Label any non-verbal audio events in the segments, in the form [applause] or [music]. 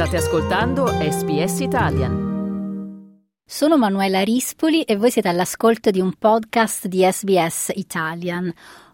State ascoltando SBS Italian. Sono Manuela Rispoli e voi siete all'ascolto di un podcast di SBS Italian.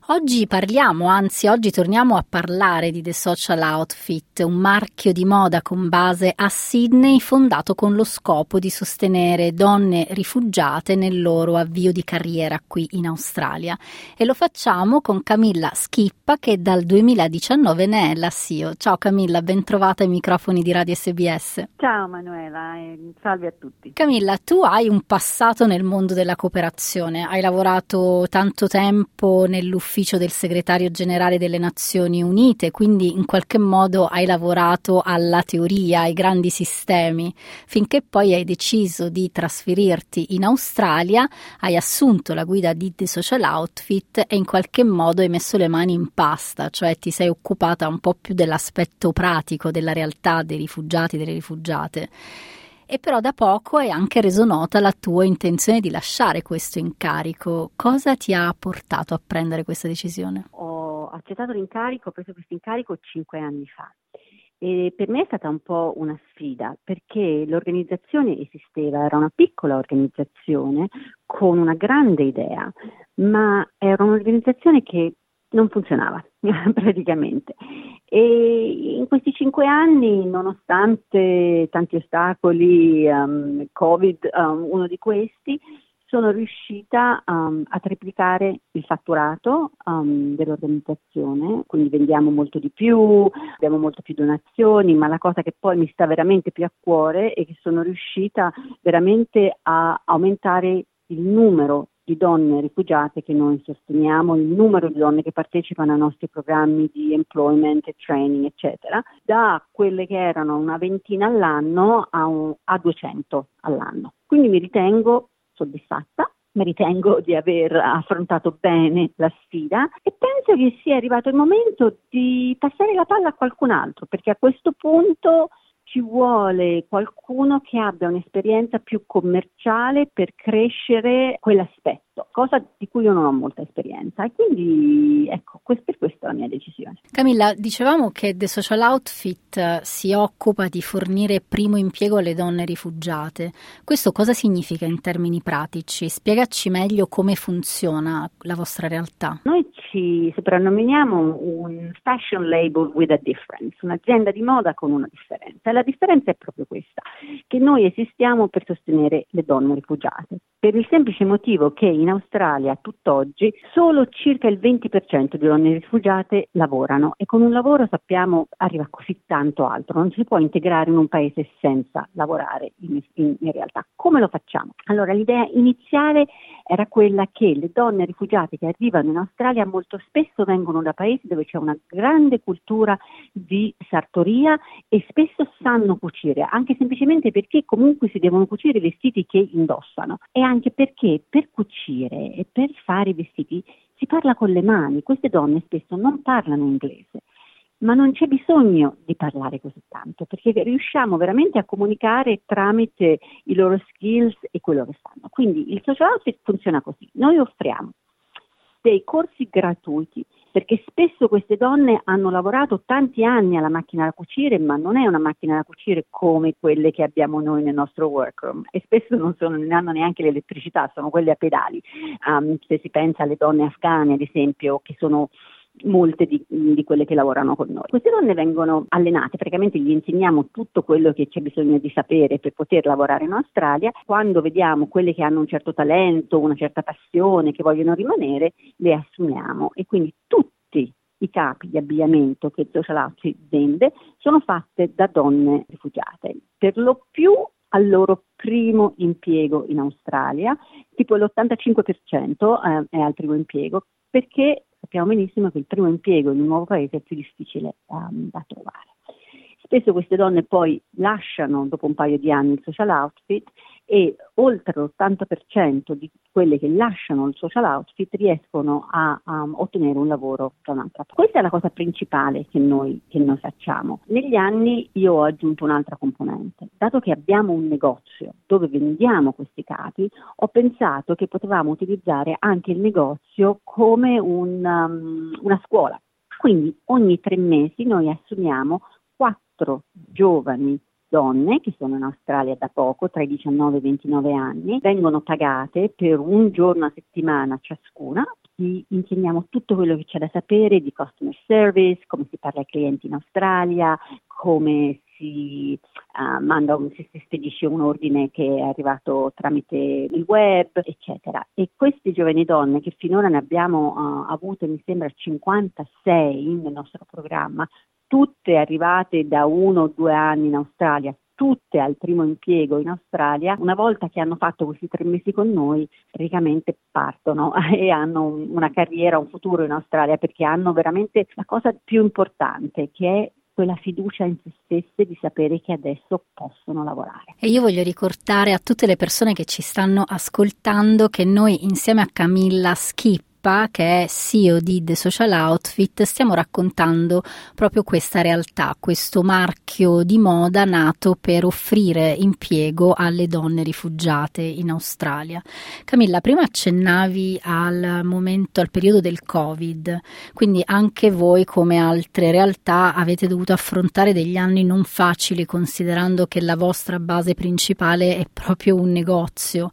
Oggi parliamo, anzi oggi torniamo a parlare di The Social Outfit, un marchio di moda con base a Sydney fondato con lo scopo di sostenere donne rifugiate nel loro avvio di carriera qui in Australia. E lo facciamo con Camilla Schippa che dal 2019 ne è la CEO. Ciao Camilla, ben trovata ai microfoni di Radio SBS. Ciao Manuela e salve a tutti. Camilla, tu hai un passato nel mondo della cooperazione, hai lavorato tanto tempo nell'ufficio ufficio del segretario generale delle Nazioni Unite, quindi in qualche modo hai lavorato alla teoria, ai grandi sistemi, finché poi hai deciso di trasferirti in Australia, hai assunto la guida di The Social Outfit e in qualche modo hai messo le mani in pasta, cioè ti sei occupata un po' più dell'aspetto pratico della realtà dei rifugiati, delle rifugiate e però da poco hai anche reso nota la tua intenzione di lasciare questo incarico. Cosa ti ha portato a prendere questa decisione? Ho accettato l'incarico, ho preso questo incarico cinque anni fa. E per me è stata un po' una sfida perché l'organizzazione esisteva, era una piccola organizzazione con una grande idea, ma era un'organizzazione che non funzionava [laughs] praticamente. E in questi cinque anni, nonostante tanti ostacoli, um, Covid, um, uno di questi, sono riuscita um, a triplicare il fatturato dell'organizzazione, quindi vendiamo molto di più, abbiamo molto più donazioni, ma la cosa che poi mi sta veramente più a cuore è che sono riuscita veramente a aumentare il numero di donne rifugiate che noi sosteniamo, il numero di donne che partecipano ai nostri programmi di employment e training, eccetera, da quelle che erano una ventina all'anno a, un, a 200 all'anno. Quindi mi ritengo soddisfatta mi ritengo di aver affrontato bene la sfida e penso che sia arrivato il momento di passare la palla a qualcun altro, perché a questo punto ci vuole qualcuno che abbia un'esperienza più commerciale per crescere quell'aspetto, cosa di cui io non ho molta esperienza e quindi ecco, questa è questa la mia decisione. Camilla, dicevamo che The Social Outfit eh, si occupa di fornire primo impiego alle donne rifugiate. Questo cosa significa in termini pratici? Spiegaci meglio come funziona la vostra realtà. Noi ci soprannominiamo un fashion label with a difference, un'azienda di moda con una differenza. E la differenza è proprio questa, che noi esistiamo per sostenere le donne rifugiate, per il semplice motivo che in Australia tutt'oggi solo circa il 20% di donne rifugiate lavorano e con un lavoro sappiamo arriva così tanto altro, non si può integrare in un paese senza lavorare in, in, in realtà. Come lo facciamo? Allora l'idea iniziale era quella che le donne rifugiate che arrivano in Australia molto spesso vengono da paesi dove c'è una grande cultura di sartoria e spesso sanno cucire, anche semplicemente perché comunque si devono cucire i vestiti che indossano e anche perché per cucire e per fare i vestiti si parla con le mani, queste donne spesso non parlano inglese ma non c'è bisogno di parlare così tanto perché riusciamo veramente a comunicare tramite i loro skills e quello che fanno. Quindi il social outfit funziona così. Noi offriamo dei corsi gratuiti perché spesso queste donne hanno lavorato tanti anni alla macchina da cucire, ma non è una macchina da cucire come quelle che abbiamo noi nel nostro workroom e spesso non, sono, non hanno neanche l'elettricità, sono quelle a pedali. Um, se si pensa alle donne afghane, ad esempio, che sono molte di, di, quelle che lavorano con noi. Queste donne vengono allenate, praticamente gli insegniamo tutto quello che c'è bisogno di sapere per poter lavorare in Australia. Quando vediamo quelle che hanno un certo talento, una certa passione, che vogliono rimanere, le assumiamo e quindi tutti i capi di abbigliamento che Social Outfit vende sono fatte da donne rifugiate, per lo più al loro primo impiego in Australia, tipo l'85% è al primo impiego, perché sappiamo benissimo che il primo impiego in un nuovo paese è più difficile um, da trovare. Spesso queste donne poi lasciano dopo un paio di anni il social outfit e oltre l'80% di quelle che lasciano il social outfit riescono a, a ottenere un lavoro da un'altra parte. Questa è la cosa principale che noi, che noi facciamo. Negli anni io ho aggiunto un'altra componente. Dato che abbiamo un negozio dove vendiamo questi capi, ho pensato che potevamo utilizzare anche il negozio come un, um, una scuola. Quindi ogni tre mesi noi assumiamo quattro giovani donne che sono in Australia da poco, tra i 19 e i 29 anni, vengono pagate per un giorno a settimana ciascuna gli insegniamo tutto quello che c'è da sapere di customer service, come si parla ai clienti in Australia, come si, uh, manda, si, si spedisce un ordine che è arrivato tramite il web, eccetera. E queste giovani donne, che finora ne abbiamo uh, avute, mi sembra, 56 nel nostro programma, tutte arrivate da uno o due anni in Australia, tutte al primo impiego in Australia, una volta che hanno fatto questi tre mesi con noi, praticamente partono [laughs] e hanno una carriera, un futuro in Australia perché hanno veramente la cosa più importante che è quella fiducia in se stesse di sapere che adesso possono lavorare. E io voglio ricordare a tutte le persone che ci stanno ascoltando che noi insieme a Camilla Skip Pippa, che è CEO di The Social Outfit, stiamo raccontando proprio questa realtà, questo marchio di moda nato per offrire impiego alle donne rifugiate in Australia. Camilla, prima accennavi al momento, al periodo del Covid, quindi anche voi come altre realtà avete dovuto affrontare degli anni non facili considerando che la vostra base principale è proprio un negozio.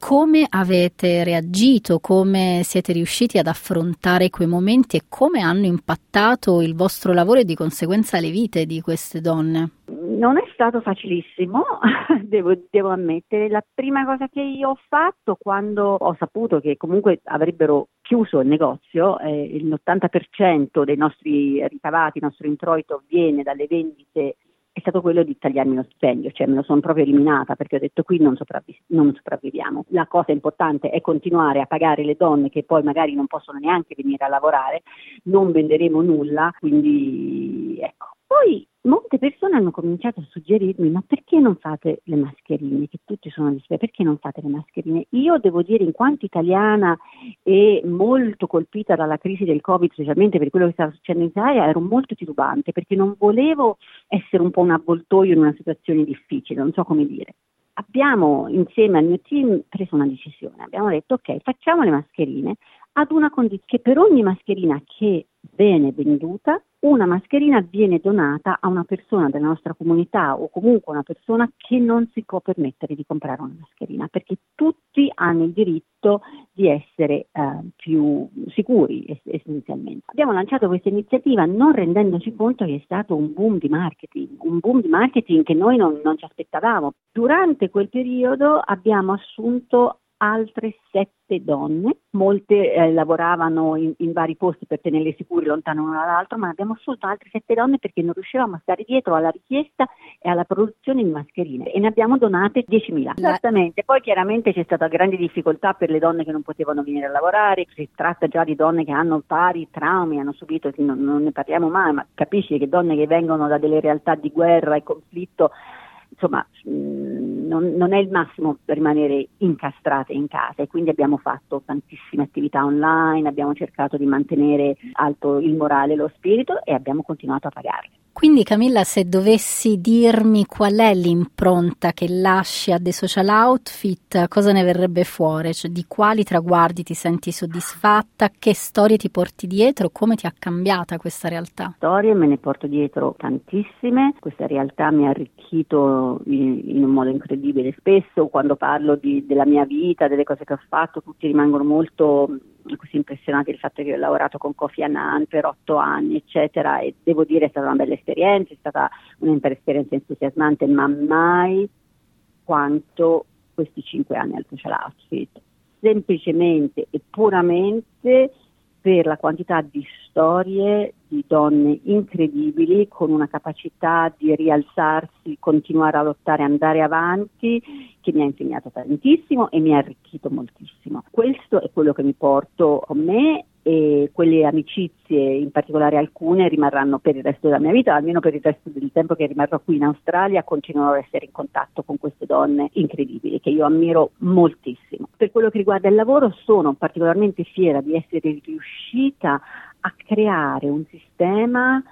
Come avete reagito? Come siete riusciti ad affrontare quei momenti e come hanno impattato il vostro lavoro e di conseguenza le vite di queste donne? Non è stato facilissimo, [laughs] devo, devo, ammettere. La prima cosa che io ho fatto quando ho saputo che comunque avrebbero chiuso il negozio, eh, il 80% dei nostri ricavati, il nostro introito viene dalle vendite è stato quello di tagliarmi lo stipendio, cioè me lo sono proprio eliminata perché ho detto qui non, sopravvi- non, sopravviviamo. La cosa importante è continuare a pagare le donne che poi magari non possono neanche venire a lavorare, non venderemo nulla, quindi ecco. Poi molte persone hanno cominciato a suggerirmi ma perché non fate le mascherine, che tutti sono disperati, perché non fate le mascherine? Io devo dire in quanto italiana e molto colpita dalla crisi del Covid, specialmente per quello che stava succedendo in Italia, ero molto titubante perché non volevo essere un po' un avvoltoio in una situazione difficile, non so come dire. Abbiamo insieme al mio team preso una decisione, abbiamo detto ok facciamo le mascherine ad una condizione che per ogni mascherina che viene venduta una mascherina viene donata a una persona della nostra comunità o comunque una persona che non si può permettere di comprare una mascherina, perché tutti hanno il diritto di essere eh, più sicuri essenzialmente. Abbiamo lanciato questa iniziativa non rendendoci conto che è stato un boom di marketing, un boom di marketing che noi non, non ci aspettavamo. Durante quel periodo abbiamo assunto altre sette donne, molte eh, lavoravano in, in, vari posti per tenerle sicure lontano l'una dall'altra, ma abbiamo assunto altre sette donne perché non riuscivamo a stare dietro alla richiesta e alla produzione di mascherine. E ne abbiamo donate 10.000. Esattamente, poi chiaramente c'è stata grande difficoltà per le donne che non potevano venire a lavorare, si tratta già di donne che hanno pari traumi, hanno subito, non, non ne parliamo mai, ma capisci che donne che vengono da delle realtà di guerra e conflitto insomma mh, non, non, è il massimo rimanere incastrate in casa e quindi abbiamo fatto tantissime attività online, abbiamo cercato di mantenere alto il morale e lo spirito e abbiamo continuato a pagarle. Quindi Camilla, se dovessi dirmi qual è l'impronta che lasci a The Social Outfit, cosa ne verrebbe fuori? Cioè, di quali traguardi ti senti soddisfatta? Che storie ti porti dietro? Come ti ha cambiata questa realtà? Storie me ne porto dietro tantissime, questa realtà mi ha arricchito in, in un modo incredibile. Spesso quando parlo di, della mia vita, delle cose che ho fatto, tutti rimangono molto così impressionati del fatto che ho lavorato con Kofi Annan per otto anni, eccetera, e devo dire è stata una bella esperienza, è stata un'esperienza entusiasmante, ma mai quanto questi cinque anni al social outfit, semplicemente e puramente per la quantità di storie di donne incredibili con una capacità di rialzarsi, continuare a lottare, andare avanti, che mi ha insegnato tantissimo e mi ha arricchito moltissimo. Questo è quello che mi porto con me e quelle amicizie, in particolare alcune, rimarranno per il resto della mia vita, almeno per il resto del tempo che rimarrò qui in Australia, continuerò ad essere in contatto con queste donne incredibili che io ammiro moltissimo. Per quello che riguarda il lavoro sono particolarmente fiera di essere riuscita a creare un sistema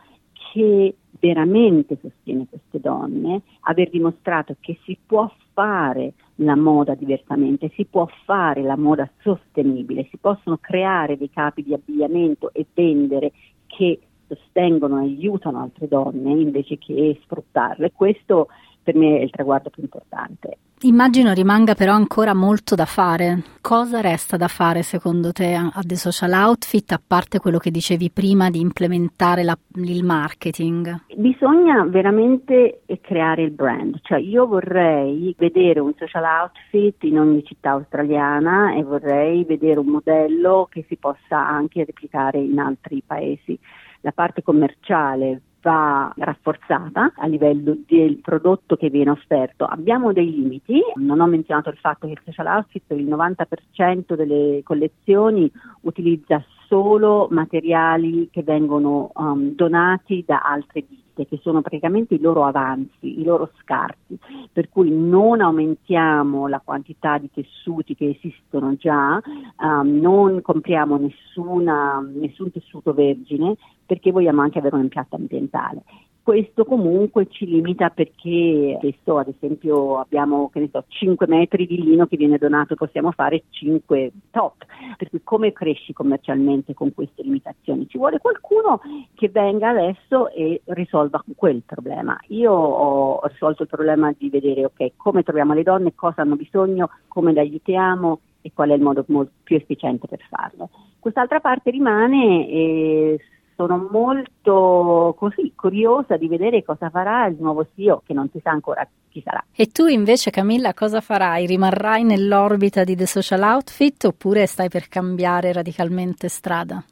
che veramente sostiene queste donne, aver dimostrato che si può fare la moda diversamente, si può fare la moda sostenibile, si possono creare dei capi di abbigliamento e vendere che sostengono e aiutano altre donne invece che sfruttarle. Questo per me è il traguardo più importante. Immagino rimanga però ancora molto da fare. Cosa resta da fare secondo te a The Social Outfit, a parte quello che dicevi prima di implementare la, il marketing? Bisogna veramente creare il brand, cioè io vorrei vedere un social outfit in ogni città australiana e vorrei vedere un modello che si possa anche replicare in altri paesi. La parte commerciale va rafforzata a livello del prodotto che viene offerto. Abbiamo dei limiti, non ho menzionato il fatto che il social outfit il 90% delle collezioni utilizza solo materiali che vengono um, donati da altre ditte che sono praticamente i loro avanzi, i loro scarti, per cui non aumentiamo la quantità di tessuti che esistono già, um, non compriamo nessuna, nessun tessuto vergine perché vogliamo anche avere un impatto ambientale. Questo comunque ci limita perché adesso ad esempio abbiamo che ne so, 5 metri di lino che viene donato, possiamo fare 5 top, per cui come cresci commercialmente con queste limitazioni? Ci vuole qualcuno che venga adesso e risolva quel problema. Io ho risolto il problema di vedere ok, come troviamo le donne, cosa hanno bisogno, come le aiutiamo e qual è il modo più efficiente per farlo. Quest'altra parte rimane e sono molto così curiosa di vedere cosa farà il nuovo CEO che non si sa ancora chi sarà. E tu invece Camilla cosa farai? Rimarrai nell'orbita di The Social Outfit oppure stai per cambiare radicalmente strada?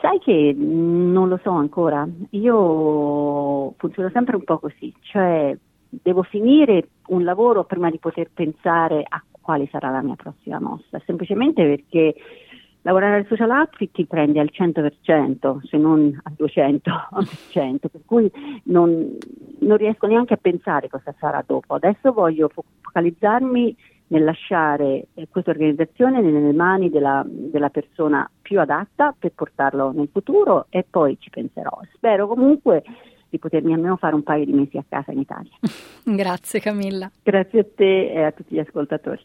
Sai che non lo so ancora, io funziono sempre un po' così, cioè devo finire un lavoro prima di poter pensare a quale sarà la mia prossima mossa, semplicemente perché lavorare al social outfit ti prende al 100%, se non al 200%, [laughs] per cui non, non, riesco neanche a pensare cosa sarà dopo. Adesso voglio focalizzarmi nel lasciare eh, questa organizzazione nelle mani della, della persona più adatta per portarlo nel futuro e poi ci penserò. Spero comunque di potermi almeno fare un paio di mesi a casa in Italia. [laughs] Grazie Camilla. Grazie a te e a tutti gli ascoltatori.